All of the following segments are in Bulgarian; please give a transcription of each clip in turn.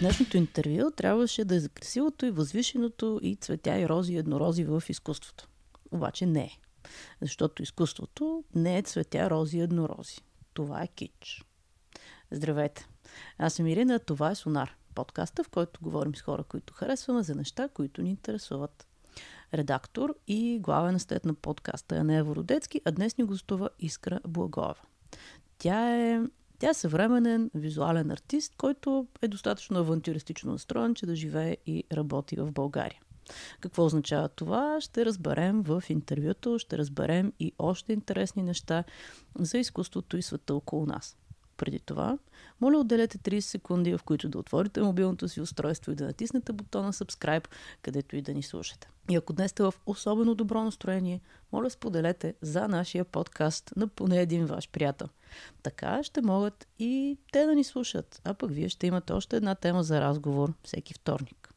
Днешното интервю трябваше да е за красивото и възвишеното и цветя и рози и еднорози в изкуството. Обаче не е. Защото изкуството не е цветя, рози и еднорози. Това е кич. Здравейте! Аз съм Ирина, това е Сонар. Подкаста, в който говорим с хора, които харесваме за неща, които ни интересуват. Редактор и главен естет на подкаста е Нея Вородецки, а днес ни гостува Искра Благова. Тя е тя е съвременен визуален артист, който е достатъчно авантюристично настроен, че да живее и работи в България. Какво означава това? Ще разберем в интервюто, ще разберем и още интересни неща за изкуството и света около нас. Преди това, моля отделете 30 секунди, в които да отворите мобилното си устройство и да натиснете бутона Subscribe, където и да ни слушате. И ако днес сте в особено добро настроение, моля споделете за нашия подкаст на поне един ваш приятел. Така ще могат и те да ни слушат, а пък вие ще имате още една тема за разговор всеки вторник.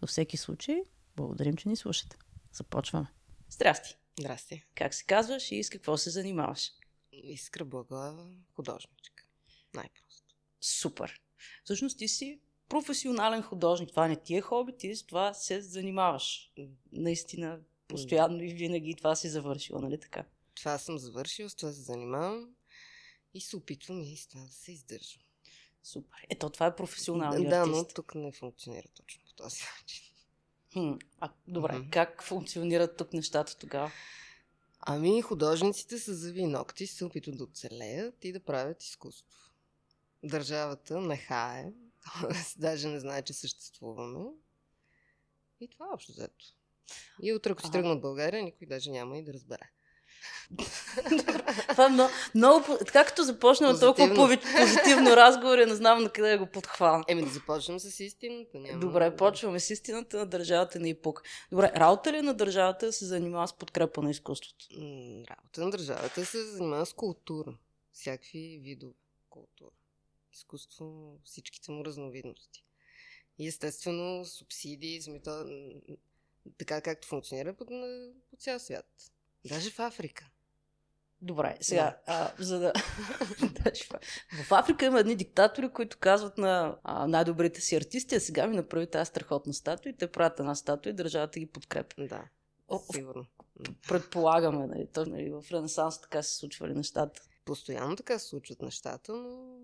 Във всеки случай, благодарим, че ни слушате. Започваме. Здрасти! Здрасти. Как се казваш и с какво се занимаваш? Искра Благова, художничка. Най-просто. Супер! Всъщност ти си професионален художник. Това не ти е хоби, ти с това се занимаваш. Наистина, постоянно и винаги това си завършила, нали така? Това съм завършила, с това се занимавам и се опитвам и с това да се издържам. Супер. Ето, това е професионалният Да, артист. но тук не функционира точно по този начин. Хм, а, добре, Мгм. как функционират тук нещата тогава? Ами, художниците с зъби и ногти се опитват да оцелеят и да правят изкуство. Държавата не хае, т.е. даже не знае, че съществуваме. И това е общо взето. И утре, ако си тръгна от България, никой даже няма и да разбере. Това е много, много като започнем толкова Позитивно. пови- позитивно разговор, не знам на къде да го подхвана. Еми да започнем с истината. Няма... Добре, почваме с истината на държавата на ИПУК. Добре, работа ли е на държавата да се занимава с подкрепа на изкуството? Работа на държавата се занимава с култура. Всякакви видове култура. Изкуство, всичките му разновидности. И естествено субсидии, м, така както функционира по, по цял свят. Даже в Африка. Добре, сега, а, за да... В Африка има едни диктатори, които казват на а, най-добрите си артисти, а сега ми направи тази страхотна статуя и те правят една статуя и държавата ги подкрепя. Да, О, сигурно. Предполагаме, нали, то, нали, в Ренесанс така се случвали нещата. Постоянно така се случват нещата, но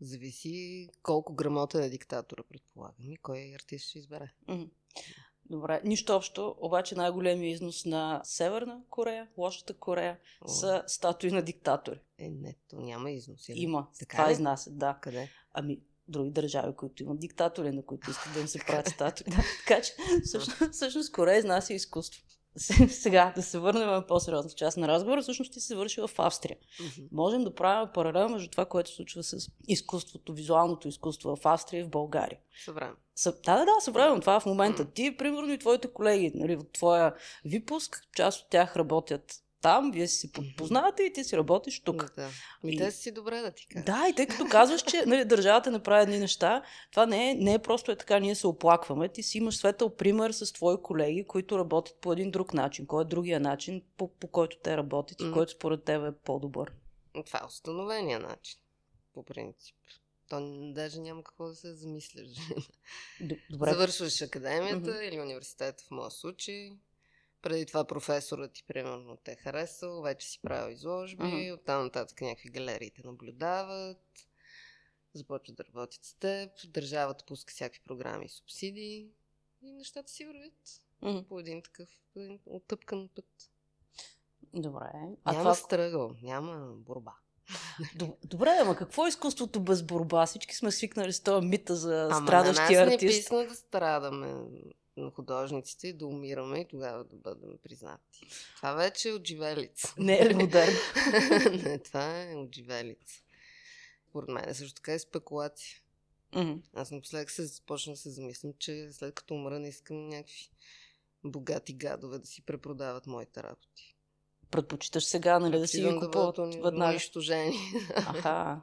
зависи колко грамотен е диктатора, предполагам, и кой артист ще избере. Добре, нищо общо, обаче най-големият износ на Северна Корея, лошата Корея, О. са статуи на диктатори. Е, не, то няма износ. или? Има. Така това ли? изнасят, да. Къде? Ами, други държави, които имат диктатори, на които искат да им се правят статуи. Да, така че, всъщност, всъщност Корея изнася изкуство. Се- Сега, да се върнем на по-сериозна част на разговора, всъщност ти се завършила в Австрия. Мгм. Можем да правим паралел между това, което се случва с изкуството, визуалното изкуство в Австрия и в България. Събран. Съ... Да, да, да, събравям това в момента. Ти, примерно, и твоите колеги, нали, от твоя випуск, част от тях работят там, вие си се познавате и ти си работиш тук. Да. Ми И- те си добре да ти кажа. Да, и тъй като казваш, че нали, държавата не прави едни неща, това не е, не е просто е така, ние се оплакваме. Ти си имаш светъл пример с твои колеги, които работят по един друг начин. Кой е другия начин, по, по който те работят и М. който според теб е по-добър? Това е установения начин, по принцип. То даже няма какво да се замисляш. Добре. Завършваш академията Мгм. или университета в моя случай. Преди това професорът ти, примерно, те е харесал, вече си правил изложби, Мгм. оттам нататък някакви галерии те наблюдават, започват да работят с теб, държавата пуска всякакви програми и субсидии и нещата си вървят Мгм. по един такъв по един оттъпкан път. Добре. А няма това... стръгъл, няма борба. Добре, ама какво е изкуството без борба? Всички сме свикнали с този мита за Ама на страдащия нас не артист. писна да страдаме на художниците и да умираме и тогава да бъдем признати. Това вече е отживелица. Не е модерно? не, това е отживелица. Според мен е също така и спекулация. Мгм. Аз напоследък се започна да се замислям, че след като умра не искам някакви богати гадове да си препродават моите работи. Предпочиташ сега, нали, да си ги да купуват уни- веднага. унищожени. Аха.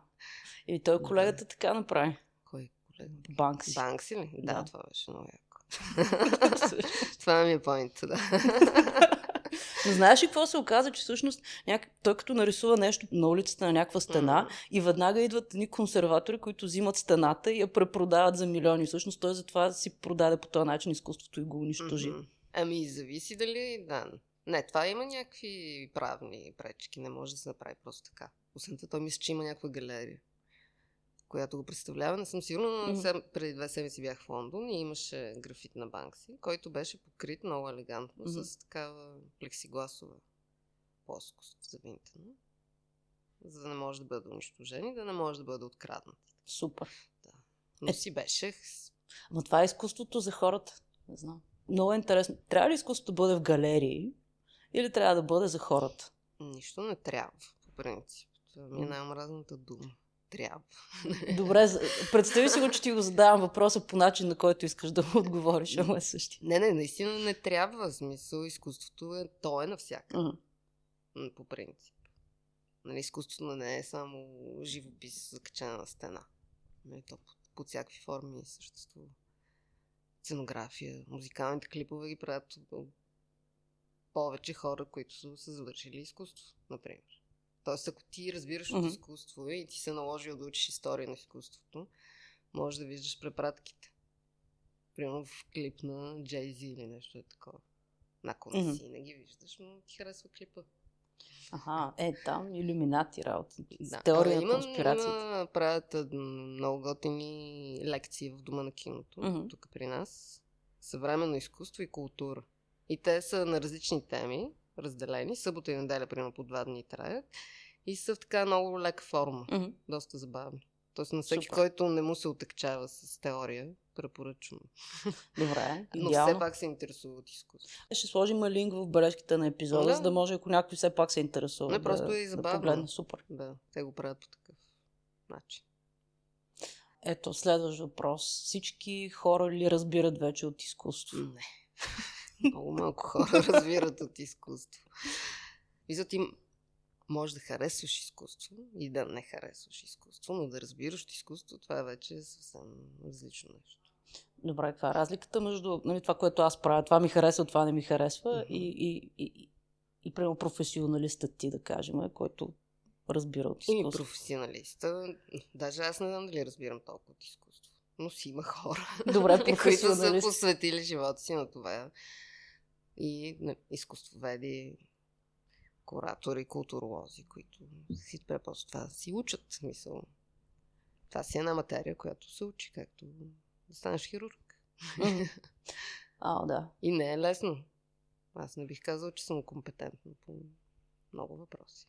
И той колегата така направи. Кой колега? Банкси. Банкси ли? Да, Да. това беше много яко. това ми е поинт, да. Но знаеш ли какво се оказа, че всъщност няк... той като нарисува нещо на улицата на някаква стена mm-hmm. и веднага идват едни консерватори, които взимат стената и я препродават за милиони. Всъщност той затова си продаде по този начин изкуството и го унищожи. Mm-hmm. Ами, зависи дали, да. Не, това има някакви правни пречки. Не може да се направи просто така. Освен това, той мисля, че има някаква галерия която го представлява. Не съм сигурна, но mm-hmm. преди две седмици бях в Лондон и имаше графит на Банкси, който беше покрит много елегантно mm-hmm. с такава плексигласова плоскост завинтена, за да не може да бъде унищожен и да не може да бъде откраднат. Супер. Да. Но е... си беше. Но това е изкуството за хората. Не знам. Много е интересно. Трябва ли изкуството да бъде в галерии или трябва да бъде за хората? Нищо не трябва, по принцип. Това ми е най-омразната дума трябва. Добре, представи си го, че ти го задавам въпроса по начин, на който искаш да му отговориш, ама е същи. Не, не, наистина не трябва. Смисъл, изкуството е, то е навсякъде. Uh-huh. По принцип. Нали, изкуството не е само живопис закачена на стена. Нали, то под, под всякакви форми съществува. Сценография, музикалните клипове ги правят повече хора, които са завършили изкуство, например. Тоест, ако ти разбираш mm-hmm. от изкуство и ти се наложил да учиш история на изкуството, може да виждаш препратките. Примерно в клип на Джейзи или нещо е такова. Ако не mm-hmm. си не ги виждаш, но ти харесва клипа. Ага, е там иллюминати работа. Да. Теория на конспирацията. Има, правят много готини лекции в Дома на киното, mm-hmm. тук при нас. Съвременно изкуство и култура. И те са на различни теми разделени. Събота и неделя, примерно, по два дни траят. И са в така много лека форма. Mm-hmm. Доста забавни. Тоест на всеки, Супер. който не му се отекчава с теория, препоръчвам. Добре, Но идеално. все пак се интересува от изкуство. Ще сложим линк в бележките на епизода, да. за да може, ако някой все пак се интересува. Не, просто да, е и забавно. Да Супер. Да, те го правят по такъв начин. Ето, следващ въпрос. Всички хора ли разбират вече от изкуство? Не. Много малко хора разбират от изкуство. Виждат им, може да харесваш изкуство и да не харесваш изкуство, но да разбираш изкуство, това е вече съвсем различно нещо. Добре, каква е разликата между нали, това, което аз правя, това ми харесва, това не ми харесва mm-hmm. и, и, и, и прямо професионалистът ти, да кажем, който разбира от изкуство. И професионалиста, даже аз не знам дали разбирам толкова от изкуство. Но си има хора, Добре, които са посветили живота си на това и на изкуствоведи, куратори, културолози, които си просто това си учат. Смисъл. Това си е една материя, която се учи, както да станеш хирург. А, да. И не е лесно. Аз не бих казал, че съм компетентна по много въпроси.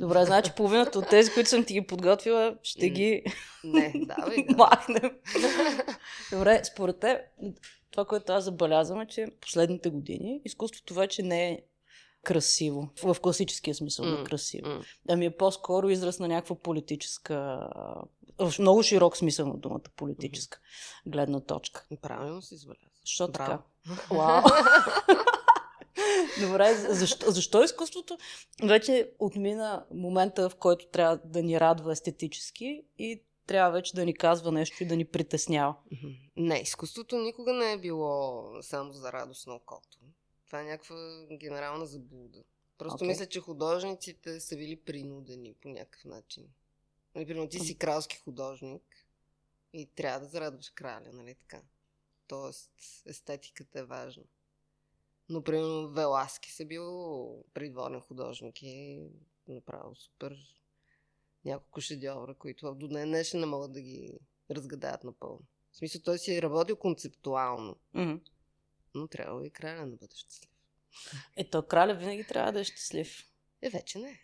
Добре, значи половината от тези, които съм ти ги подготвила, ще ги не, давай, да. махнем. Добре, според те, това, което аз забелязвам е, че последните години изкуството вече не е красиво. В класическия смисъл mm. на красиво. Mm. Ами е по-скоро израз на някаква политическа в много широк смисъл на думата политическа mm-hmm. гледна точка. Правилно си забелязва. Защо така? Вау! Добре, защо, защо изкуството вече отмина момента, в който трябва да ни радва естетически и трябва вече да ни казва нещо и да ни притеснява? Не, изкуството никога не е било само за радост на окото. Това е някаква генерална заблуда. Просто okay. мисля, че художниците са били принудени по някакъв начин. Например, нали, ти си кралски художник и трябва да зарадваш краля, нали така? Тоест, естетиката е важна. Но, примерно, Веласки са бил придворен художник и направил супер няколко шедьовра, които до ден днешен не могат да ги разгадаят напълно. В смисъл, той си е работил концептуално. Mm-hmm. Но трябва и краля да бъде щастлив. Ето, краля винаги трябва да е щастлив. Е, вече не.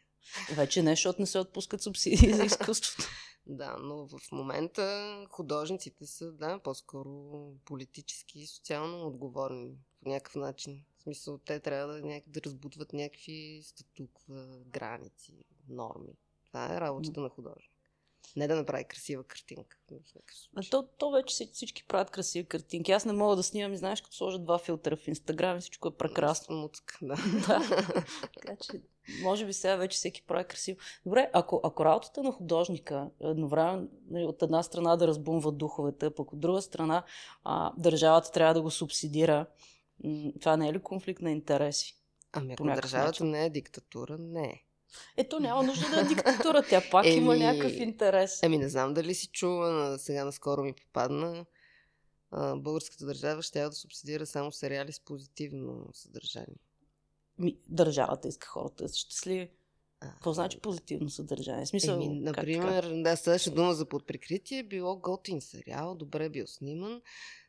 Вече не, защото не се отпускат субсидии за изкуството. да, но в момента художниците са, да, по-скоро политически и социално отговорни по някакъв начин. Смисъл, те трябва да, няк... да разбутват някакви статуква, граници, норми. Това е работата на художник. Не да направи красива картинка. А то, то вече всички правят красиви картинки. Аз не мога да снимам и знаеш, като сложа два филтъра в Инстаграм и всичко е прекрасно. Муцка, да. да. така че, може би сега вече всеки прави красиво. Добре, ако, ако работата на художника едновременно нали, от една страна да разбумва духовете, пък от друга страна а, държавата трябва да го субсидира, това не е ли конфликт на интереси? Ами ако държавата начин. не е диктатура, не е. Ето няма нужда да е диктатура, тя пак има Еми, някакъв интерес. Еми не знам дали си чува, сега наскоро ми попадна. А, българската държава ще да субсидира само сериали с позитивно съдържание. Ми, държавата иска хората да са щастливи. Какво значи позитивно съдържание? Смисъл, Еми, как така? например, да, ставаше дума за подприкритие, било готин сериал, добре бил сниман,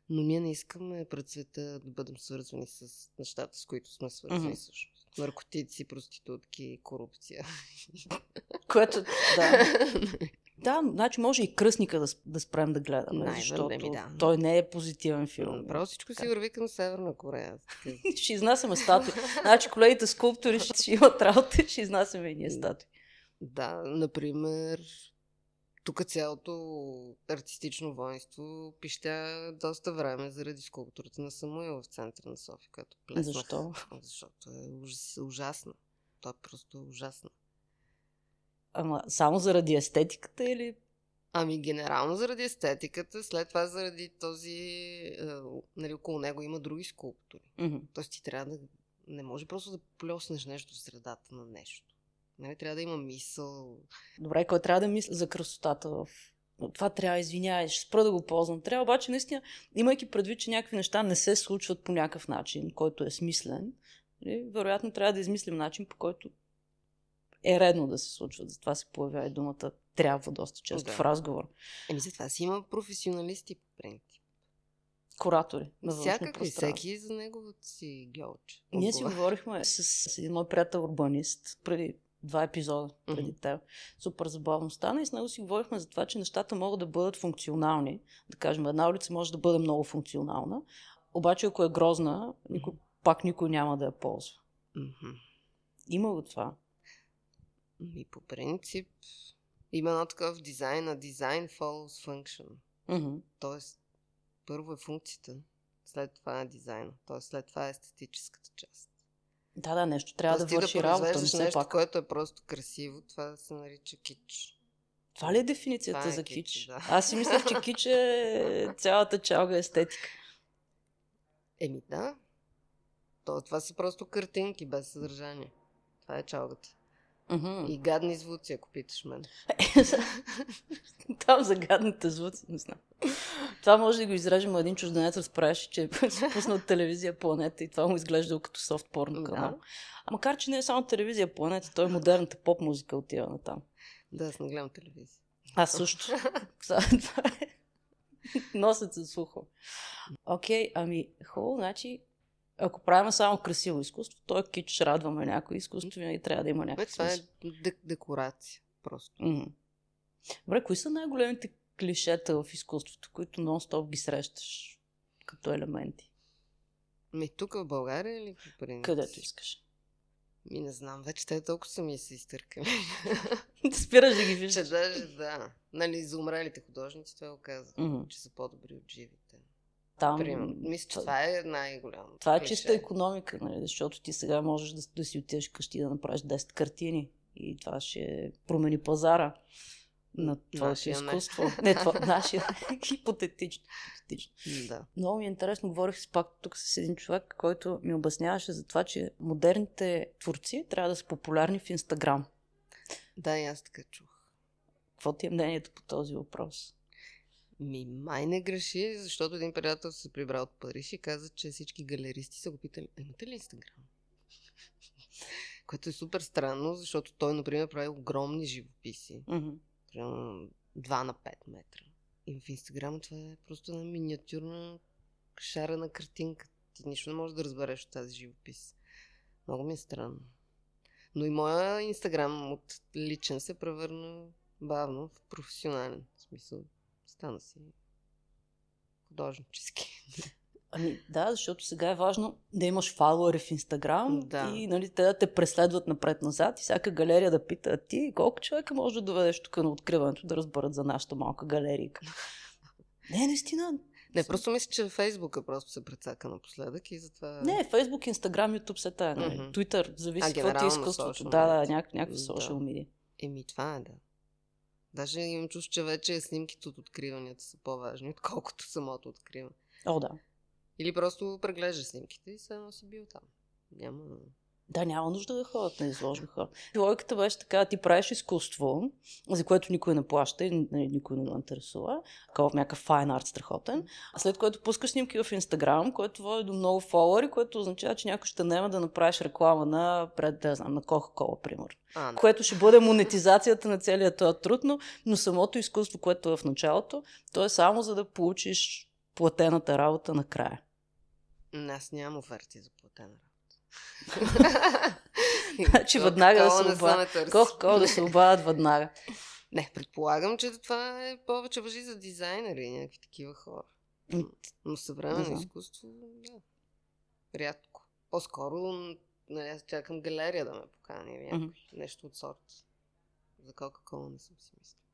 но ние не искаме пред света да бъдем свързвани с нещата, с които сме свързани Мгм. всъщност. Наркотици, проститутки, корупция. Което, да. Да, значи може и кръстника да, да спрем да гледаме, Най-вероятно, защото еми да. той не е позитивен филм. Направо всичко си върви към Северна Корея. ще изнасяме статуи. Значи колегите скулптори ще, ще имат работа, ще изнасяме и ние статуи. Да, например, тук цялото артистично воинство пищя доста време заради скулптурата на Самуил в центъра на София, която плеснах. Защо? Защото е ужас, ужасна. То е просто ужасно. Ама само заради естетиката или... Ами генерално заради естетиката, след това заради този... Е, нали, около него има други скулптури. Мгм. Тоест ти трябва да... Не може просто да плеснеш нещо в средата на нещо. Нали, трябва да има мисъл. Добре, кой трябва да мисли за красотата в... Това трябва, извинявай, ще спра да го ползвам. Трябва обаче, наистина, имайки предвид, че някакви неща не се случват по някакъв начин, който е смислен, нали, вероятно трябва да измислим начин, по който е редно да се случват. Затова се появява и думата трябва доста често Да. в разговор. Еми затова си има професионалисти по принцип. Куратори Всякакви, всеки за неговото си гьолче. Ние си говорихме с, с един мой приятел урбанист преди два епизода преди Мгм. теб. Супер забавно стана и с него си говорихме за това, че нещата могат да бъдат функционални. Да кажем, една улица може да бъде много функционална, обаче ако е грозна, никой, пак никой няма да я ползва. Мгм. Има го това. Ми по принцип има едно такова в дизайна. Design follows function. Мгм. Тоест, първо е функцията, след това е дизайна. Тоест, след това е естетическата част. Да, да, нещо трябва Тоест, да върши да работа, все нещо, пак. което е просто красиво, това се нарича кич. Това ли е дефиницията Това е за кич, кич? да. Аз си мислех, че кич е цялата чалга естетика. Еми да. То, това са просто картинки без съдържание. Това е чалгата. Мгм. И гадни звуци, ако питаш мен. Там за гадните звуци, не знам. Това може да го изрежем, един чужденец разправяше, че е пуснал телевизия Планета и това му изглеждало като софт порно канал. Да. А макар, че не е само телевизия Планета, той е модерната поп музика отива на там. Да, аз не гледам телевизия. Аз също. Това това е. Носят се слуха. Окей, ами хубаво, значи ако правим само красиво изкуство, то е кич, радваме някой изкуство, винаги трябва да има Бе, някакъв това е дек- декорация. Просто. Добре, кои са най-големите клишета в изкуството, които нон-стоп ги срещаш като елементи? Ми тук в България или по принцип? Където искаш. Ми не знам, вече те толкова са ми се изтъркали. Да спираш да ги че виждаш. даже, да. Нали, за умрелите художници това го казах, Мгм. че са по-добри от живите. Там, Примерно. Мисля, че това- е най-голямо. Това е клише. чиста економика, нали? защото ти сега можеш да, да си отидеш къщи да направиш 10 картини и това ще промени пазара на Нашия не. изкуство. Не, това, нашия. Хипотетично. хипотетично. Да. Много ми е интересно, говорих с пак тук с един човек, който ми обясняваше за това, че модерните творци трябва да са популярни в Инстаграм. Да, и аз така чух. Какво ти е мнението по този въпрос? Ми, май не греши, защото един приятел се прибрал от Париж и каза, че всички галеристи са го питали, «А имате ли Инстаграм? Което е супер странно, защото той, например, прави огромни живописи. Мгм. Примерно 2 на 5 метра. И в Инстаграм това е просто една миниатюрна шарена картинка. Ти нищо не можеш да разбереш от тази живопис. Много ми е странно. Но и моя Инстаграм от личен се превърна бавно в професионален. В смисъл, стана си художнически. Ами да, защото сега е важно да имаш фалуари в Инстаграм Да. и нали, те да те преследват напред-назад и всяка галерия да пита «А ти колко човека може да доведеш тук на откриването да разберат за нашата малка галерия. Не, наистина. Не, просто мисля, че Фейсбука просто се прецака напоследък и затова... Не, Фейсбук, Инстаграм, Ютуб се тая. Нали? Мгм. Твитър, зависи какво ти е изкуството. Да, да, няк- някакви социал медии. Еми, това е, да. Даже имам чувство, че вече снимките от откриванията са по-важни, отколкото самото откриване. О, да. Или просто преглеждаш снимките и само си бил там. Няма... Да, няма нужда да ходят на изложби хора. Логиката беше така, ти правиш изкуство, за което никой не плаща и никой не го интересува. Такова някакъв файн арт страхотен. А след което пускаш снимки в Инстаграм, което води до много фолуари, което означава, че някой ще нема да направиш реклама на, пред, да знам, на Кока-Кола, пример. А, да. Което ще бъде монетизацията на целия този труд, но, но самото изкуство, което е в началото, то е само за да получиш платената работа накрая. Аз нямам оферти за платена работа. Значи веднага да се обадят. Кока-кола да се обадят веднага. Не, предполагам, че това е повече въжи за дизайнери и някакви такива хора. Но съвременно изкуство, да. Рядко. По-скоро, нали, аз чакам галерия да ме покани или. Нещо от сорта. За Кока-кола не съм си мислила.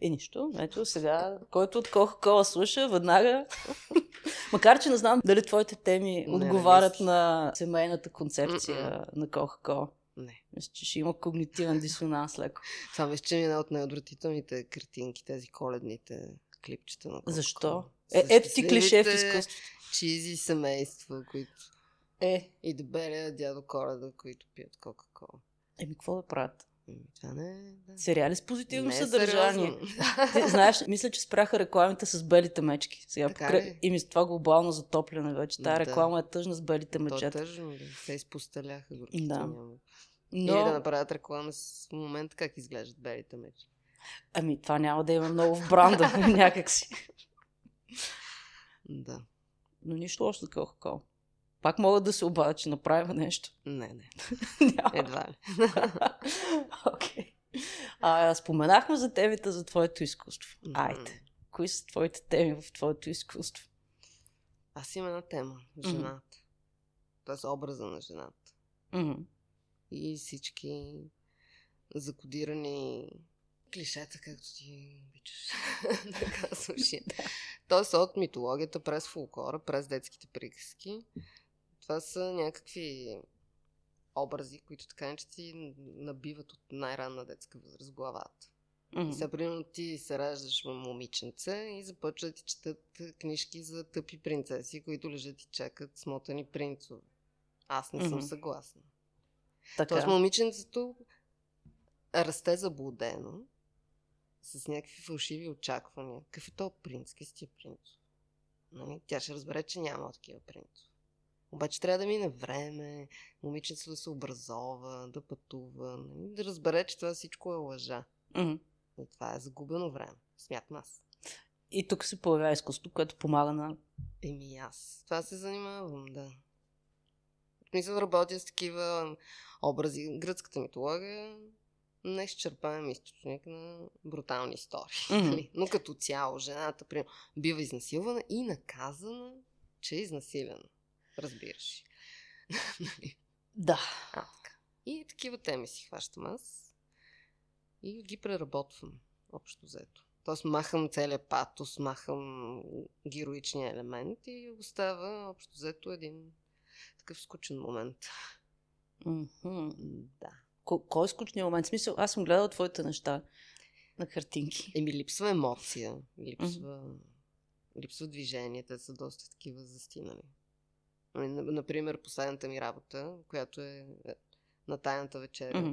И нищо. Ето сега, който от Кока-Кола слуша, веднага. Макар, че не знам дали твоите теми Не, не отговарят мисля. на семейната концепция М-м. на Кока-Кола. Не. Мисля, че ще има когнитивен дисонанс леко. Това мисля, че ми е една от най-отвратителните картинки, тези коледните клипчета на Coca-Cola. Защо? Е, ето ти клише в изкуството. Чизи семейства, които... Е, И дебелия дядо Коледа, които пият Кока-Кола. еми, какво да правят? Това не е... Да. Сериали с позитивно Не е съдържание. Ти, знаеш, мисля, че спряха рекламите с белите мечки. Сега Така покра... и ми с това глобално затопляне вече. Тая Да. реклама е тъжна с белите То е мечета. тъжно. Те изпостеляха горките. Да. Няма. Или да Но, направят реклама с момента как изглеждат белите мечи. ами, това няма да има много в бранда, някакси. Да. Но нищо още за Кока-Кола. Пак могат да се обадят, че направим нещо. Не, не. Едва ли. Окей. А, споменахме за темите за твоето изкуство. Айде. Кои са твоите теми в твоето изкуство? Аз имам една тема. Жената. Тоест образа на жената. Мгм. И всички закодирани клишета, както ти обичаш да казваш. Тоест от митологията през фолклора, през детските приказки. Това са някакви образи, които така не че ти набиват от най-ранна детска възраст главата. Мгм. Сега, примерно, ти се раждаш момиченце и започват да ти четат книжки за тъпи принцеси, които лежат и чакат смотани принцове. Аз не съм Мгм. съгласна. Така. Тоест, момиченцето расте заблудено с някакви фалшиви очаквания. Какъв е то принц? Какви са тия принцове? Нали? Тя ще разбере, че няма такива принцове. Обаче трябва да мине време, момиченцето да се образова, да пътува, нали? да разбере, че това всичко е лъжа. Мгм. И това е загубено време. Смятам аз. И тук се появява изкуството, което помага на... Еми аз. Това се занимавам, да. Мисля, работя с такива образи. Гръцката митология не изчерпаем източник на брутални истории. Нали? Но като цяло, жената примерно, бива изнасилвана и наказана, че е изнасилена. Разбираш. Нали? Да. а, така. И такива теми си хващам аз и ги преработвам, общо взето. Тоест махам целият патос, махам героичния елемент и остава общо взето един такъв скучен момент. Мгм. Да. Ко- Кой е скучният момент? В смисъл, аз съм гледала твоите неща на картинки. Еми, липсва емоция, липсва, липсва движение, те са доста такива застинали. Ами, на- Например, последната ми работа, която е е, на тайната вечеря, Мгм.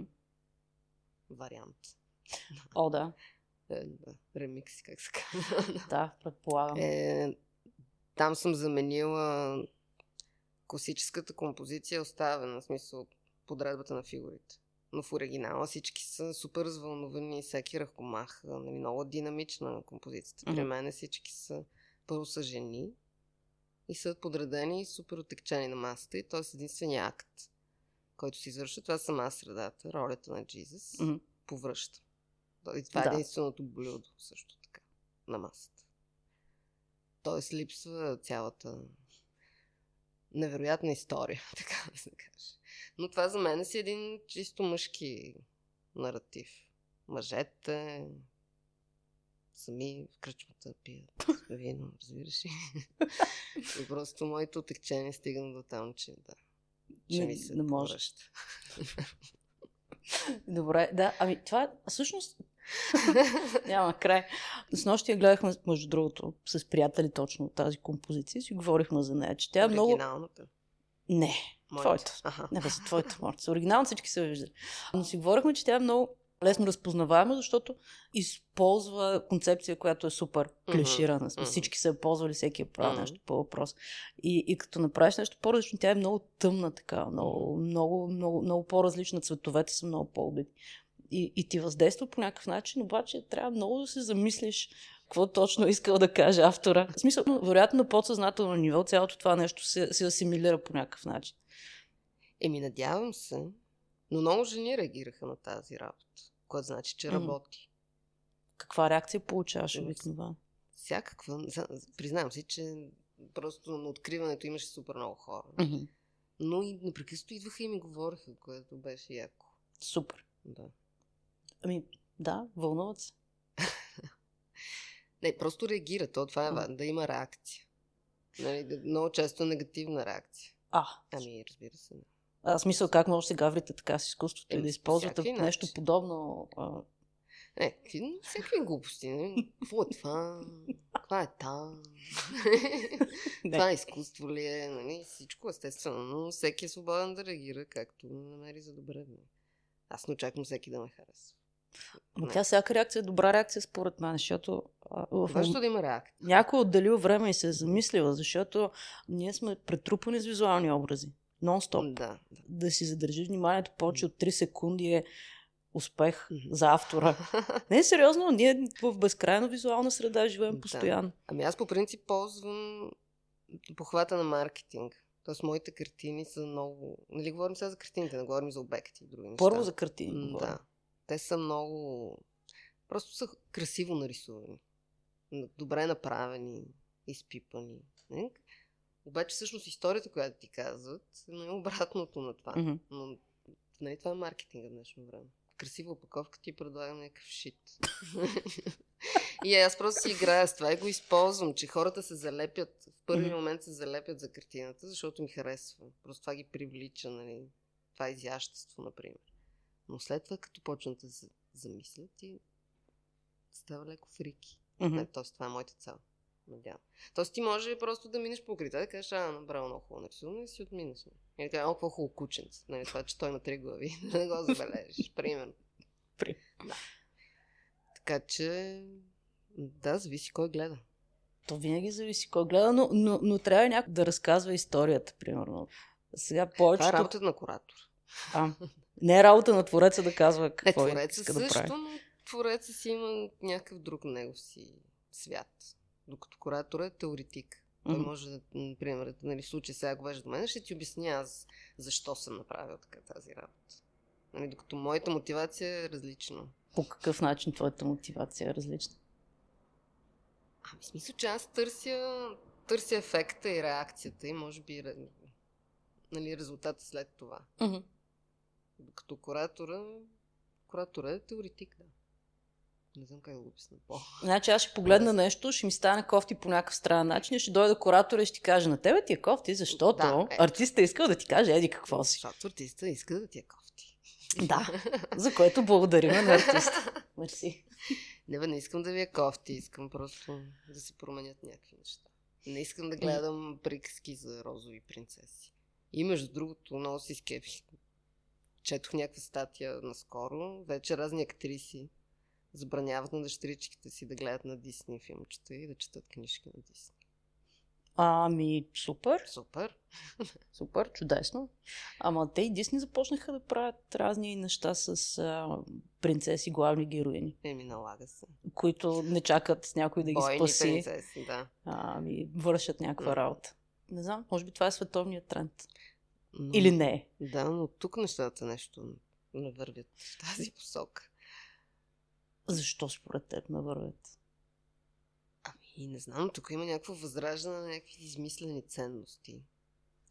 вариант. О, да. Е, да, ремикс, как се казва. Да, предполагам. е, там съм заменила класическата композиция, оставена, в смисъл подредбата на фигурите. Но в оригинала всички са супер развълнувани, всеки ръкомах, нали, много динамична композицията. При мен всички са първо са жени и са подредени супер отекчени на масата и т.е. единствения акт, който се извършва, това е сама средата, ролята на Джизус Мгм. повръща. И това е Да. единственото блюдо също така на масата. Тоест липсва цялата невероятна история, така да се каже. Но това за мен е си един чисто мъжки наратив. Мъжете сами в кръчмата пият вино, разбираш ли? Просто моето отекчение стигна до там, че да. Че Не- ми се не може. повръща. Добре, да. Ами това всъщност няма край. С нощи я гледахме, между другото, с приятели точно тази композиция. Си говорихме за нея, че тя е много... Оригиналната. Не. Твоята. Ага. Не, без твоята моята. Оригинално всички се виждали. Но си говорихме, че тя е много лесно разпознаваема, защото използва концепция, която е супер клиширана. Mm-hmm. Всички са ползвали, всеки е правил mm-hmm. нещо по въпрос. И, и като направиш нещо по-различно, тя е много тъмна, така, много, много, много, много по-различна. Цветовете са много по-убити. И, и ти въздейства по някакъв начин, обаче трябва много да се замислиш какво точно искал да каже автора. В смисъл, вероятно на подсъзнателно ниво цялото това нещо се, се асимилира по някакъв начин. Еми, надявам се. Но много жени реагираха на тази работа което значи, че работи. Каква реакция получаваш обикновено? Всякаква. Признавам си, че просто на откриването имаше супер много хора. Mm-hmm. Но и непрекъснато идваха и ми говориха, което беше яко. Супер. Да. Ами, да, вълнуват се. Не, просто реагира. То това е mm. да има реакция. Нали, много често негативна реакция. А. Ами, разбира се. А, смисъл, как може да се гаврите така с изкуството и да използвате нещо начин. подобно? А... Не, всякакви глупости. Не? Какво е това? Това е та? това е изкуство ли е? Нали? Всичко естествено, но всеки е свободен да реагира както намери за добре. Аз не очаквам всеки да ме харесва. Но тя всяка реакция е добра реакция според мен, защото. Защо да има реакция? Някой отделил време и се е замислила, защото ние сме претрупани с визуални образи нон-стоп. Да, да. да си задържиш вниманието повече от 3 секунди е успех за автора. Не, сериозно, ние в безкрайно визуална среда живеем да. постоянно. Ами аз по принцип ползвам похвата на маркетинг. Тоест, моите картини са много... Нали говорим сега за картините, не говорим за обекти и други неща. Първо за картини. Да. Те са много... Просто са красиво нарисувани. Добре направени, изпипани. Обаче всъщност историята, която ти казват, е обратното на това. Mm-hmm. Но нали, това е маркетинга в днешно време. Красива опаковка ти предлага някакъв шит. и аз просто си играя с това и го използвам, че хората се залепят, в първи mm-hmm. момент се залепят за картината, защото ми харесва. Просто това ги привлича, нали? Това изящество, например. Но след това, като почнат да се замислят и става леко фрики. Mm-hmm. Тоест, това е моята цел. Надявам. Тоест ти може просто да минеш по крита, да кажеш, а, направо много хубаво нарисувано и си отминеш. Или така, много хубаво кученце. Нали, това, че той има три глави. не го забележиш, примерно. При. Да. Така че, да, зависи кой гледа. То винаги зависи кой гледа, но, но, но трябва някой да разказва историята, примерно. Сега повечето... Това е работа на куратор. А, не е работа на твореца да казва какво е, твореца иска също, да прави. но твореца си има някакъв друг негов си свят. Докато куратора е теоретик. Той mm-hmm. може да, например, нали, в случай сега, ако до мен, ще ти обясня аз защо съм направил така тази работа. Нали, докато моята мотивация е различна. По какъв начин твоята мотивация е различна? Ами, в смисъл, че аз търся, търся ефекта и реакцията и може би нали, резултата след това. Mm-hmm. Докато куратора, куратора е теоретик, да. Не знам как да го обясня по. Значи аз ще погледна нещо, ще ми стане кофти по някакъв странен начин ще дойда куратора и ще ти каже на тебе ти е кофти, защото да, е. артиста искал да ти каже еди какво си. Защото артиста иска да ти е кофти. Да, за което благодарим на артиста. Мерси. Не, не искам да ви е кофти, искам просто да се променят някакви неща. Не искам да гледам приказки за розови принцеси. И между другото, много си скепих. Четох някаква статия наскоро. Вече разни актриси забраняват на дъщеричките си да гледат на Дисни филмчета и да четат книжки на Дисни. Ами, супер. Супер. Супер, чудесно. Ама те и Дисни започнаха да правят разни неща с а, принцеси, главни героини. Еми, налага се. Които не чакат някой да ги Бойни спаси. принцеси, да. Ами, вършат някаква mm. работа. Не знам, може би това е световният тренд. Но, Или не. Да, но тук нещата нещо не вървят в тази посока. Защо според теб не вървят? Ами, не знам, тук има някакво възраждане на някакви измислени ценности.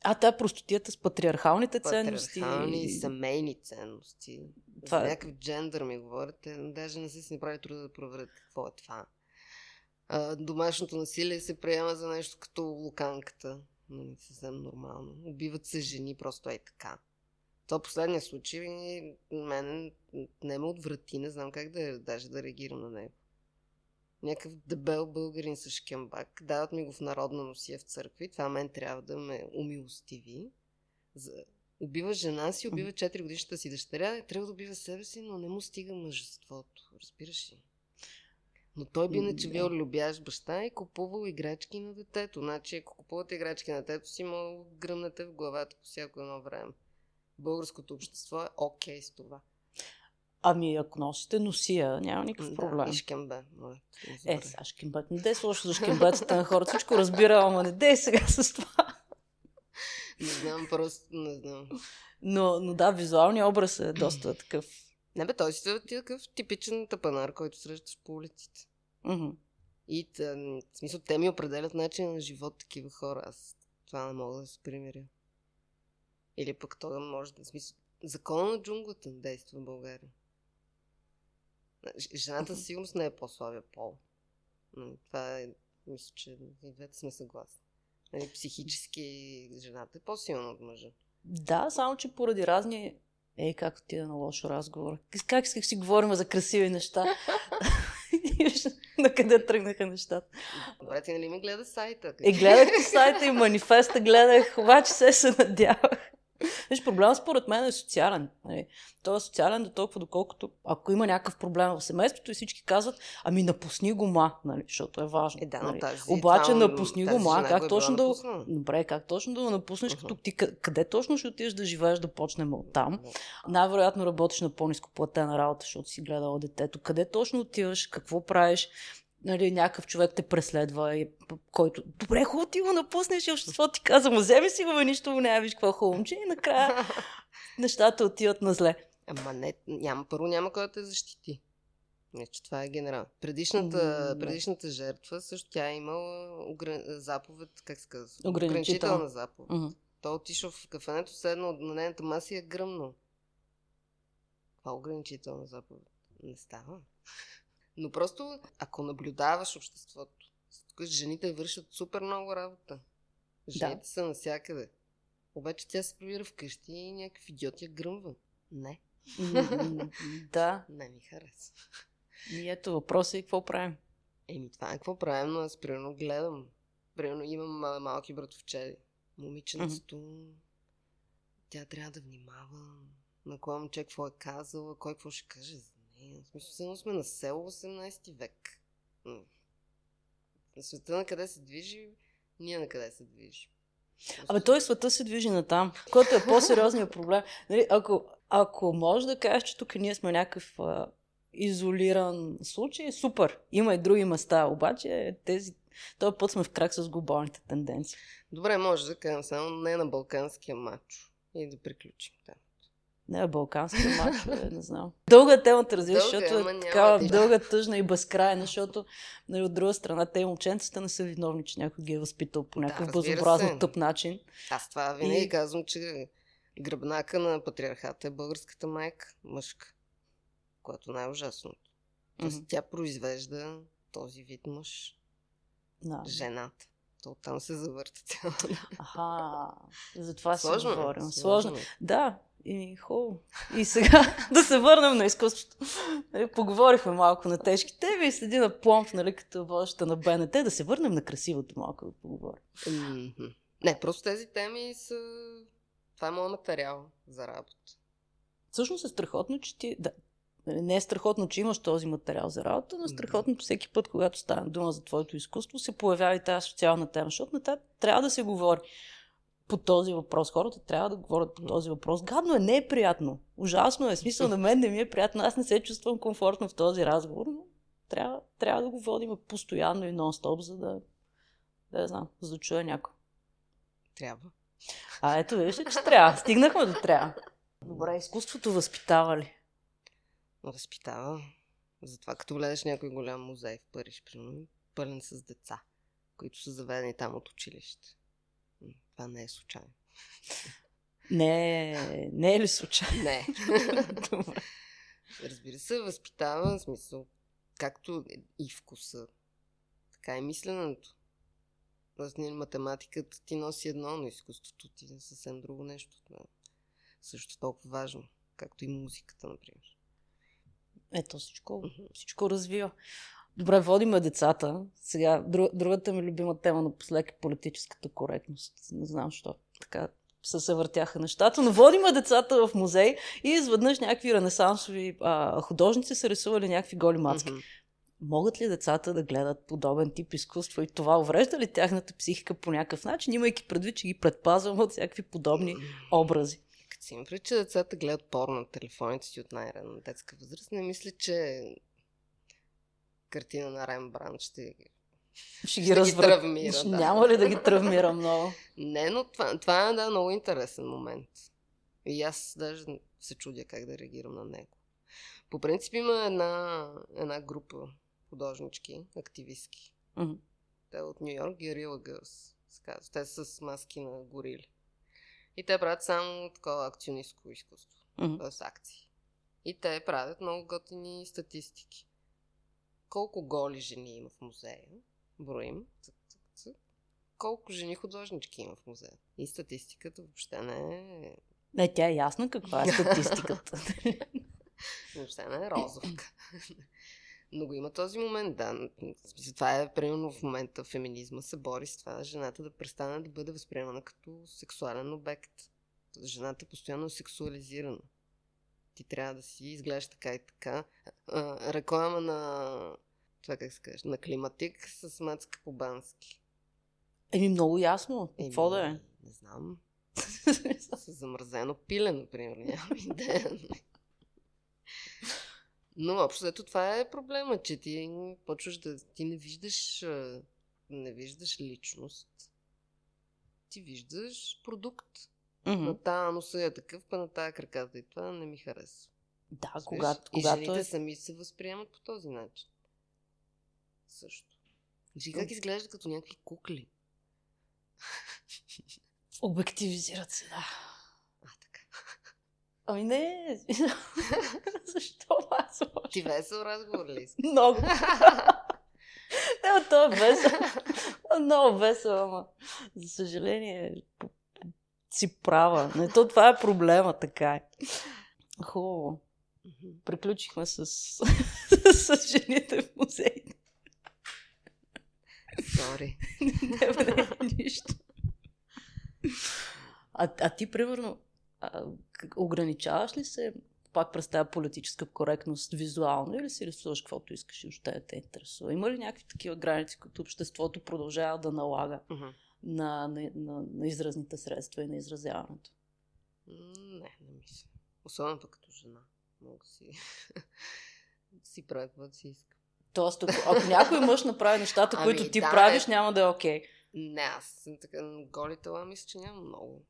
А, та простотията с патриархалните ценности. Патриархални, семейни ценности. Това За е... някакъв джендър ми говорите. Даже не са си направили труда да проверят какво е това. А, домашното насилие се приема за нещо като луканката. Нали, съвсем нормално. Убиват се жени, просто е така. То последния случай мен не ме отврати, не знам как да, даже да реагирам на него. Някакъв дебел българин с шкембак, дават ми го в народна носия в църкви, това мен трябва да ме умилостиви. За... Убива жена си, убива 4 годишната си дъщеря, трябва да убива себе си, но не му стига мъжеството. Разбираш ли? Но той би иначе бил любящ баща и купувал играчки на детето. Значи, ако купувате играчки на детето си, мога да гръмнете в главата по всяко едно време. Българското общество е окей okay с това. Ами, ако носите носия, няма никакъв проблем. Да, и шкембе. Е, сега шкембет. Не дей лошо за шкембетата на хората. Всичко разбира, ама не дей сега с това. Не знам, просто не знам. Но, но да, визуалният образ е доста такъв. Не бе, той си е такъв типичен тапанар, който срещаш по улиците. Mm-hmm. И тъ, в смисъл, те ми определят начин на живот такива хора. Аз това не мога да се примиря. Или пък то да може да смисъл. Закона на джунглата действа в България. Жената със сигурност не е по-слабия пол. Това е, мисля, че и двете сме съгласни. Нали, психически жената е по-силна от мъжа. Да, само че поради разни Ей, как ти е на лошо разговор. Как исках си говорим за красиви неща? на къде тръгнаха нещата. Добре, ти нали ми гледа сайта? Е, гледах сайта и манифеста, гледах, обаче се се надявах. Виж, проблемът според мен е социален. Нали? Той е социален до толкова, доколкото ако има някакъв проблем в семейството и всички казват, ами напусни го ма, нали? защото е важно. Е, да, нали? тази, Обаче там, напусни го ма, как е точно да... Добре, как точно да го напуснеш, Uh-huh. като ти къде точно ще отидеш да живееш, да почнем от там. Най-вероятно работиш на по-низко платена работа, защото си гледала детето. Къде точно отиваш, какво правиш? Нали, някакъв човек те преследва, и, който, добре, хубаво ти го напуснеш и обществото ти казва, му вземи си го, бе, нищо му няма, виж какво хубаво момче и накрая нещата отиват на зле. Ама не, няма, първо няма кой да те защити. Не, че това е генерал. Предишната, предишната жертва също тя е имала огр... заповед, как се казва? Ограничителна. заповед. Мгм. Той отишъл в кафенето, седнал на нейната маса и е гръмнал. Това ограничителна заповед. Не става. Но просто, ако наблюдаваш обществото, жените вършат супер много работа. Жените Да. са навсякъде. Обаче тя се прибира вкъщи и някакъв идиот я гръмва. Не, да, не ми харесва. и ето въпросът е какво правим. Еми, това е какво правим, но аз примерно гледам. Примерно имам малки братовчеди. Момиченцето, тя трябва да внимава на кой момче какво е казала, кой какво ще каже за. В смисъл, едно сме на село 18 век. На света на къде се движи, ние на къде се движи. Абе, той света се движи на там, който е по-сериозният проблем. Нали, ако, ако можеш да кажеш, че тук ние сме някакъв а, изолиран случай, супер. Има и други места, обаче тези, този път сме в крак с глобалните тенденции. Добре, може да кажем само не на балканския матч. И да приключим. Да. Не, балкански матч, не знам. Дълга е темата, разбираш, Дълга е, защото е такава да- дълга, тъжна и безкрайна, защото нали, от друга страна те момченцата не са виновни, че някой ги е възпитал по някакъв се. безобразно тъп начин. Аз това винаги И- казвам, че гръбнака на патриархата е българската майка, мъжка, което най-ужасното. Тоест Мгм. тя произвежда този вид мъж, Да. жената. То там се завърта цяло. Аха, за това си е, говорим. Сложно. сложно е. Да, и хубаво. И сега да се върнем на изкуството. Нали, Поговорихме малко на тежки теми и следи на пломб, нали, като водеща на БНТ, да се върнем на красивото малко да поговорим. Не, просто тези теми са... Това е моят материал за работа. Всъщност е страхотно, че ти... Да, не е страхотно, че имаш този материал за работа, но е страхотно, че всеки път, когато стане дума за твоето изкуство, се появява и тази социална тема, защото на тази трябва да се говори по този въпрос. Хората трябва да говорят по този въпрос. Гадно е, не е приятно. Ужасно е. Смисъл на мен не ми е приятно. Аз не се чувствам комфортно в този разговор, но трябва, трябва да го водим постоянно и нон-стоп, за да, да знам, за да чуя някой. Трябва. А ето, виж, ли, че трябва. Стигнахме до трябва. Добре, изкуството възпитава ли? Възпитава. Затова като гледаш някой голям музей в Париж, примерно, пълен с деца, които са заведени там от училище. Това не е случайно. Не, е- не е ли случай? Не. Добре. Разбира се, възпитава, в смисъл, както и вкуса, така и мисленето. Тоест, ние математиката ти носи едно, но изкуството ти е съвсем друго нещо. Това е също толкова важно, както и музиката, например. Ето всичко, всичко развива. Добре, водиме децата. Сега, друг, другата ми любима тема напоследък е политическата коректност. Не знам защо. Така, се съвъртяха нещата, но водиме децата в музей и изведнъж някакви ренесансови а, художници са рисували някакви голи мацки. Mm-hmm. Могат ли децата да гледат подобен тип изкуство и това уврежда ли тяхната психика по някакъв начин, имайки предвид, че ги предпазвам от всякакви подобни образи? Като си че децата гледат порно на телефоните си от най-ранна детска възраст, не мисля, че картина на Рембрандт ще ще ги развра... травмира. Да. Няма ли да ги травмира много? Не, но това, това е да, много интересен момент. И аз даже се чудя как да реагирам на него. По принцип има една, една група художнички, активистки. Mm-hmm. Те от Нью Йорк, Guerrilla Girls. Те са с маски на горили. И те правят само такова акционистко изкуство. Mm-hmm. С акции. И те правят много готини статистики. Колко голи жени има в музея? Броим. Цък, цък, цък. Колко жени художнички има в музея? И статистиката въобще не е... Не, тя е ясна каква е статистиката. въобще не е розовка. Но го има този момент, да. Това е, примерно, в момента феминизма се бори с това жената да престане да бъде възприемана като сексуален обект. Жената е постоянно сексуализирана. Ти трябва да си изглеждаш така и така. Реклама на това как се каже, на климатик с мацка по-бански. Еми, много ясно. Какво да е? Не знам. с замразено пиле, например. Нямам идея. Но общо ето това е проблема, че ти почваш да... Ти не виждаш... Не виждаш личност. Ти виждаш продукт. Mm-hmm. На тази носа е такъв, па на тази краката и това не ми харесва. Да, когато, и когато жените е... сами се възприемат по този начин. Също. Вижи как изглеждат като някакви кукли. Обективизират се, да. Ами не, защо аз Ти весел разговор ли си? Много. Не, то е весел. Много весел, ама за съжаление си права. Не, то това е проблема, така е. Хубаво. Приключихме с, с жените в музеите. Сори. не, не, нищо. А, а ти, примерно, а, ограничаваш ли се пак през тази политическа коректност визуално или си рисуваш каквото искаш и още те интересува? Има ли някакви такива граници, които обществото продължава да налага uh-huh. на, на, на, на изразните средства и на изразяването? Не, не мисля. Особено пък като жена. Мога си, си правя каквото си иска. Тоест, ако, ако някой мъж направи нещата, ами, които ти да, правиш, не. няма да е окей. Okay. Не, аз съм така, голи тела мисля, че няма много.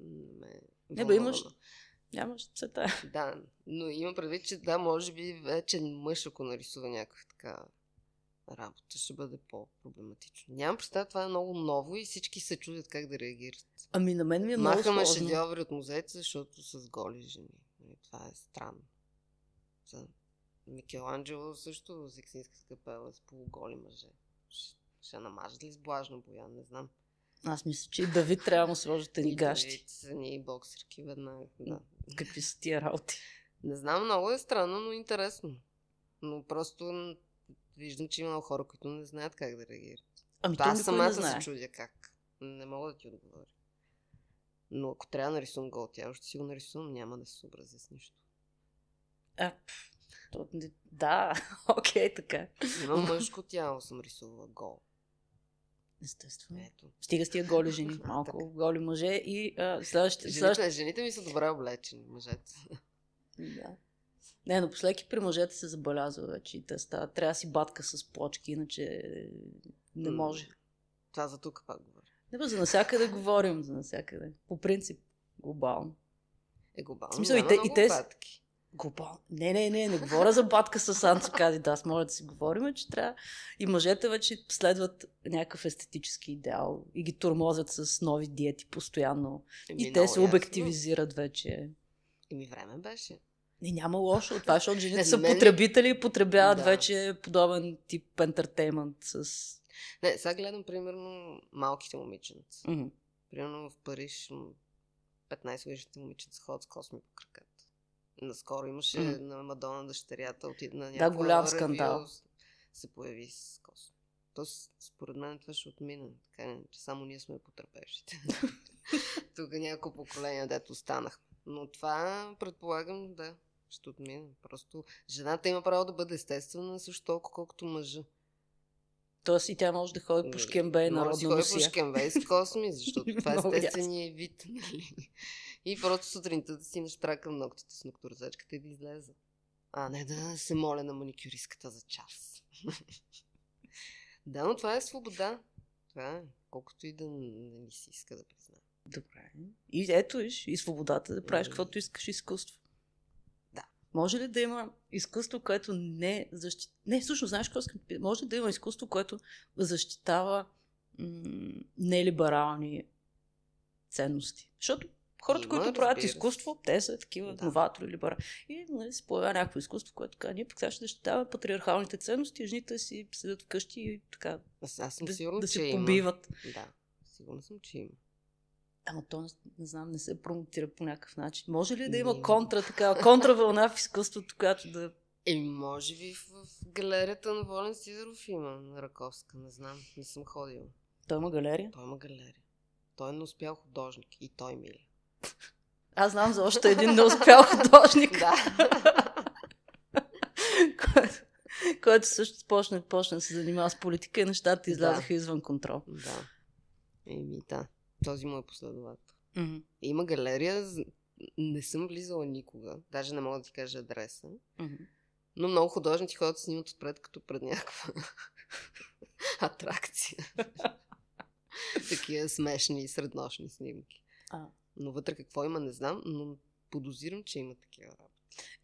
Не, не бе, имаш... Нямаш цвета. Да, но има предвид, че да, може би вече мъж, ако нарисува някаква така работа, ще бъде по-проблематично. Нямам представа, това е много ново и всички се чудят как да реагират. Ами на мен ми е много Махаме шедьоври от музеите, защото с голи жени. Нали, това е странно. За Микеланджело също сексинска скапела с полуголи мъже. Ще, намажат ли с блажно боян, не знам. Аз мисля, че и Давид трябва да му сложите ни гащи. Давид ни боксерки веднага. Да. Какви са тия работи? Не знам, много е странно, но интересно. Но просто виждам, че има много хора, които не знаят как да реагират. Ами, аз самата се чудя как. Не мога да ти отговоря. Но ако трябва да нарисувам гол тяло, ще си го нарисувам, няма да се съобразя с нищо. А, то, да, окей, okay, така. Имам мъжко тяло, съм рисувала гол. Естествено. Ето. Стига с тия голи жени, малко така. голи мъже и а, следващите... Жените, жените ми са добре облечени, мъжете. Да. Не, но последки при мъжете се забелязва вече и те стават. Трябва да си батка с плочки, иначе не може. Това за тук пак говоря. Не, бе, за насякъде говорим, за насякъде. По принцип, глобално. Е, глобално. В смисъл, и те, и те, Глупо. Не, не, не, не говоря за батка с Анцо Кази, да, аз може да си говорим, че трябва и мъжете вече следват някакъв естетически идеал и ги турмозят с нови диети постоянно. Еми, и те се обективизират ясно. вече. И ми време беше. Не, няма лошо. Това, защото жените са мен... потребители и потребяват да. вече подобен тип ентертеймент с... Не, сега гледам примерно малките момиченца. Mm-hmm. Примерно в Париж 15 годишните момиченца ходят с косми по краката. Наскоро имаше mm. на Мадона дъщерята, отида на някаква Да, голям скандал. Се появи с косо. Тоест, според мен това ще отмина. Така не, че само ние сме потърпевшите. Тук няколко поколения, дето останахме. Но това предполагам, да, ще отмине. Просто жената има право да бъде естествена също толкова, колкото мъжа. Тоест и тя може да ходи по шкембе на Може да родна ходи по шкембе с косми, защото това е естественият вид. Нали? И просто сутринта да си наштракам ногтите с ногторезачката и да излеза. А не да се моля на маникюристката за час. да, но това е свобода. Това е. Колкото и да не ни си иска да признае. Добре. И ето виж, и свободата да правиш каквото искаш изкуство. Да. Може ли да има изкуство, което не защитава... Не, всъщност, знаеш какво искам? Може ли да има изкуство, което защитава м- нелиберални ценности? Защото хората, Има, които правят изкуство, те са такива Да. новатори, либерали. И нали, се появява някакво изкуство, което казва, ние пък сега ще защитаваме патриархалните ценности, жените си седят вкъщи и така Аз, аз съм да, сигурна, да че се побиват. Да, сигурна съм, че има. Ама то не, не знам, не се промотира по някакъв начин. Може ли да има Не. контра, такава, контравълна в изкуството, която да... Еми, може би в, в галерията на Волен Сидоров има на Раковска, не знам, не съм ходила. Той има галерия? Той има галерия. Той е неуспял художник и той мили. Аз знам за още един неуспял художник, Да. който, който също почна, почна да се занимава с политика и нещата излязаха извън контрол. да. Еми, да. Този му е последовател. Мгм. Има галерия, не съм влизала никога, даже не мога да ти кажа адреса, Мгм. но много художници ходят да снимат отпред, като пред някаква атракция. Такива смешни и среднощни снимки. А. Но вътре какво има, не знам, но подозирам, че има такива работи.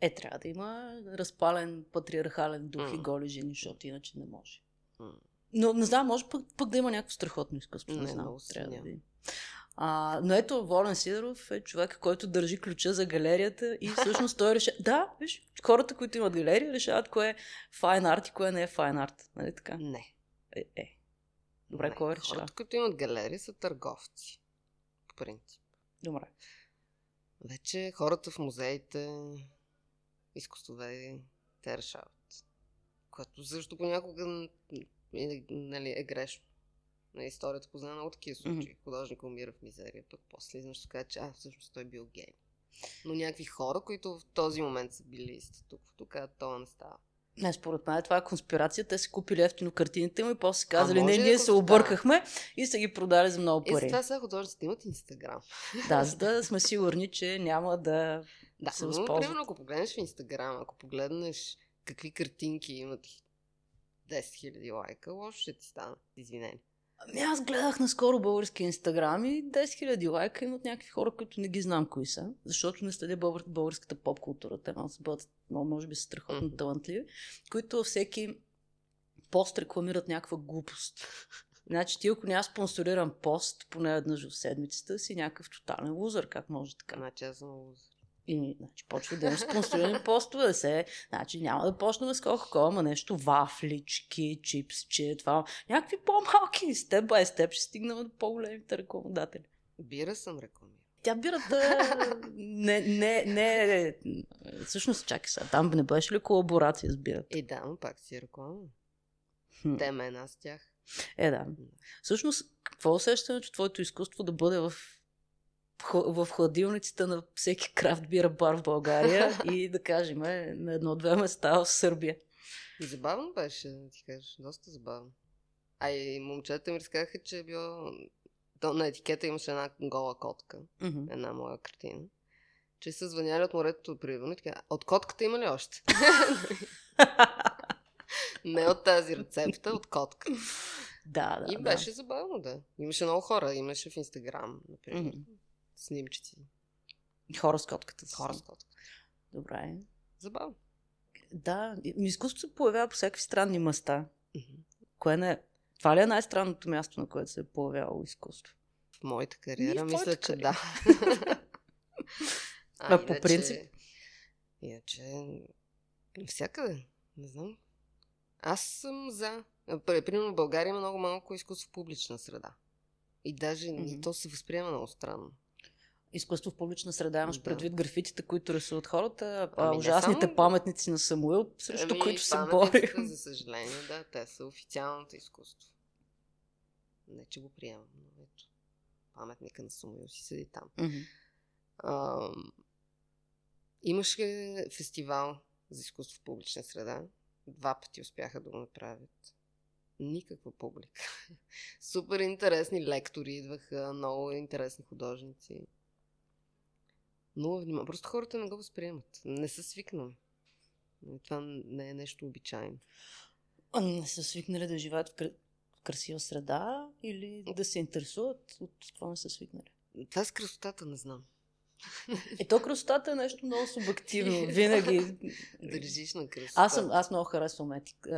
Е, трябва да има разпален патриархален дух и М. голи жени, защото иначе не може. М. Но не знам, може пък, пък да има някакво страхотно изкуство. Не, Не, знам. много Трябва да видим. А, но ето, Волен Сидоров е човек, който държи ключа за галерията и всъщност той решава... Да, виж, хората, които имат галерия, решават кое е файн арт и кое не е файн арт. Нали така? Не. Е, е. Добре, не. кой решава? Хората, които имат галерии, са търговци. По принцип. Добре. Вече хората в музеите, изкуствове, те решават. Което също понякога е, нали, е грешно. На историята позна много такива случаи. Художник умира в мизерия, пък после изнъж каже, че а, всъщност той бил гений. Но някакви хора, които в този момент са били статуквото, казват, това не става. Не, според мен това е конспирация. Те са купили ефтино картините му и после казали, не, да ние е се объркахме и са ги продали за много Е, пари. затова сега художниците имат Инстаграм. Да, за да сме сигурни, че няма да... Да, се но, възползват. примерно, ако погледнеш в Инстаграм, ако погледнеш какви картинки имат 10 000 лайка, лошо ще ти стане. Извинени. Ами аз гледах наскоро български инстаграм и 10 000 лайка имат някакви хора, които не ги знам кои са, защото не следя българ, българската поп култура. Те може, бъдат, би са страхотно Мгм. талантливи, които всеки пост рекламират някаква глупост. Значи ти ако няма спонсориран пост, поне веднъж в седмицата, си някакъв тотален лузър, как може така? Значи аз съм лузер. И, значи, почва да имаш спонсорирани постове, се... Значи, няма да почнем с кока ама нещо вафлички, чипсче, това. Някакви по-малки, степ бай степ, ще стигнем до по-големите рекламодатели. Бира съм рекламирал. Тя бирата не, не, не, всъщност, чакай сега, там не беше ли колаборация с бирата? Е, да, но пак си е реклама. Хм. Те ме една с тях. Е, да. Всъщност, какво е усещането твоето изкуство да бъде в, в хладилниците на всеки крафт бира бар в България и да кажем е, на едно-две места в Сърбия? И забавно беше, да ти кажеш. Доста забавно. А и момчета ми разказаха, че е било... То на етикета имаше една гола котка. Мгм. Една моя картина. Че са звъняли от моретото от и така, от котката има ли още? Не от тази рецепта, от котка. Да, да. И беше забавно, да. Имаше много хора. Имаше в Инстаграм, например. Мгм. Снимчици. да. Хора с котката. си. Хора с котка. Добре. Забавно. Да, и- изкуството се появява по всякакви странни места. Кое не е? Това ли е най-странното място, на което се е появявало изкуство? В моята И кариера в мисля, че да. А по принцип? Иначе, навсякъде. Не знам. Аз съм за. А, пр- Примерно в България има много малко изкуство в публична среда. И даже и то се възприема много странно. Изкуство в публична среда имаш Да. предвид графитите, които рисуват хората, Ами ужасните само- паметници на Самуил, срещу Ами, които се борим. За съжаление, да, те са официалното изкуство. Не, че го приемам, но ето. паметника на Самуил си седи там. Мгм. А, имаше фестивал за изкуство в публична среда. Два пъти успяха да го направят. Никаква публика. Супер интересни лектори идваха, много интересни художници. Много внимание. Просто хората не го възприемат. Не са свикнали. Това не е нещо обичайно. А Не са свикнали да живеят в кра- в красива среда или да се интересуват от това не са свикнали. Това с красотата не знам. Е, то красотата е нещо много субективно. Винаги. Държиш на красота. Аз, съм, аз много харесвам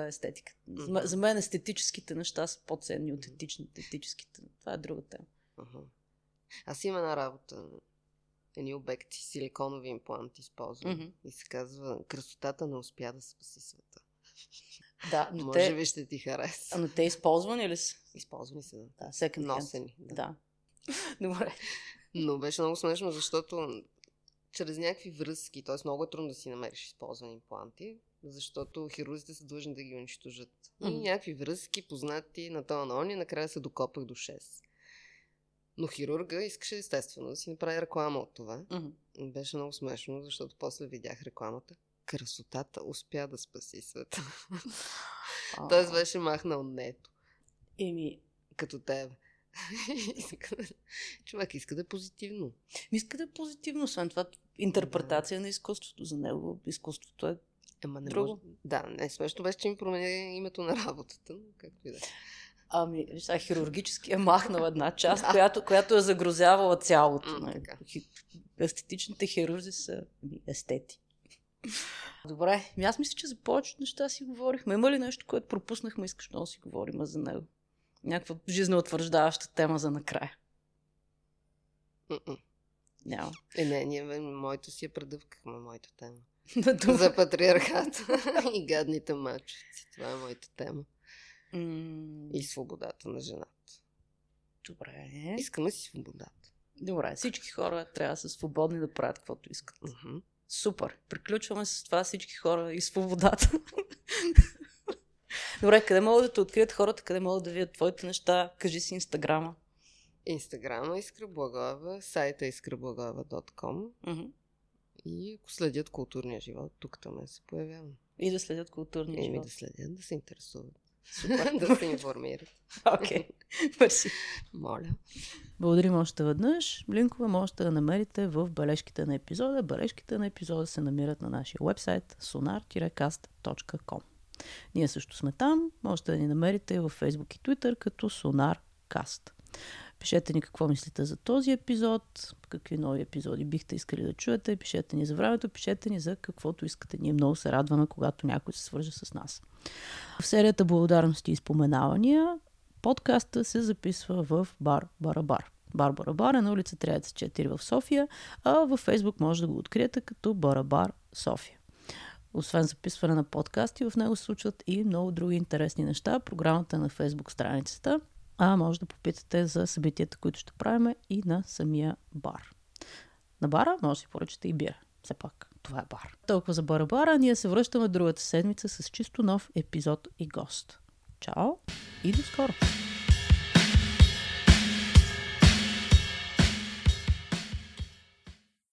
естетиката. Мгм. за мен естетическите неща са по-ценни от етичните. Етическите. Това е друга тема. Ага. Аз имам една работа. Едни обекти, силиконови импланти използвам. Мгм. И се казва, красотата не успя да спаси света. Да, но Може те, би ще ти хареса. а, но те използвани ли са? Използвани се. Да. Да, second. Носени. Да. Да. Добре. Но беше много смешно, защото чрез някакви връзки, т.е. много е трудно да си намериш използвани импланти, защото хирурзите са длъжни да ги унищожат. И Мгм. някакви връзки, познати на това на ония, накрая се докопах до 6. Но хирурга искаше естествено да си направи реклама от това. Мгм. Беше много смешно, защото после видях рекламата. Красотата успя да спаси света. А, Тоест беше махнал нето, Еми, като тебе. Да- Човек иска да е позитивно. иска да е позитивно, освен това интерпретация на изкуството. За него изкуството е Ема не Друго. може. Да, не смешно беше, че ми промени името на работата, но както и да е. Ами, сега, хирургически е махнал една част, която, която е загрозявала цялото. М, нали. Естетичните хирурзи са ами, естети. Добре, ми аз мисля, че за повечето неща си говорихме. Има ли нещо, което пропуснахме, искаш много да си говорим за него? Някаква жизнеутвърждаваща тема за накрая. М-м. Няма. Е, не, ние моето си я предъвкахме, моята тема. За патриархата и гадните мачовци. Това е моята тема. М, И свободата на жената. Добре. Искаме си свободата. Добре, всички хора трябва да са свободни да правят каквото искат. Мгм. Супер. Приключваме с това всички хора и свободата. Добре, къде могат да те открият хората, къде могат да видят твоите неща? Кажи си инстаграма. Инстаграма Искра Благоева, сайта искраблагоева.com Мгм. и ако следят културния живот, тук там се появявам. И да следят културния Еми живот. да следят, да се интересуват. Супер. да се информират. Окей. Мерси. Моля. Благодарим още веднъж. Линкове можете да намерите в бележките на епизода. Бележките на епизода се намират на нашия вебсайт sonar-cast.com Ние също сме там. Можете да ни намерите във Facebook и Twitter като SonarCast. Пишете ни какво мислите за този епизод, какви нови епизоди бихте искали да чуете, пишете ни за времето, пишете ни за каквото искате. Ние много се радваме, когато някой се свърже с нас. В серията Благодарности и споменавания подкаста се записва в бар Барабар. Бар Барабар е на улица Триаца 4 в София, а във Фейсбук може да го откриете като Барабар София. Освен записване на подкасти, в него се случват и много други интересни неща. Програмата е на Фейсбук страницата, а може да попитате за събитията, които ще правим и на самия бар. На бара може да си поръчате и бира. Все пак, това е бар. Толкова за Бара Бара. Ние се връщаме другата седмица с чисто нов епизод и гост. Чао и до скоро!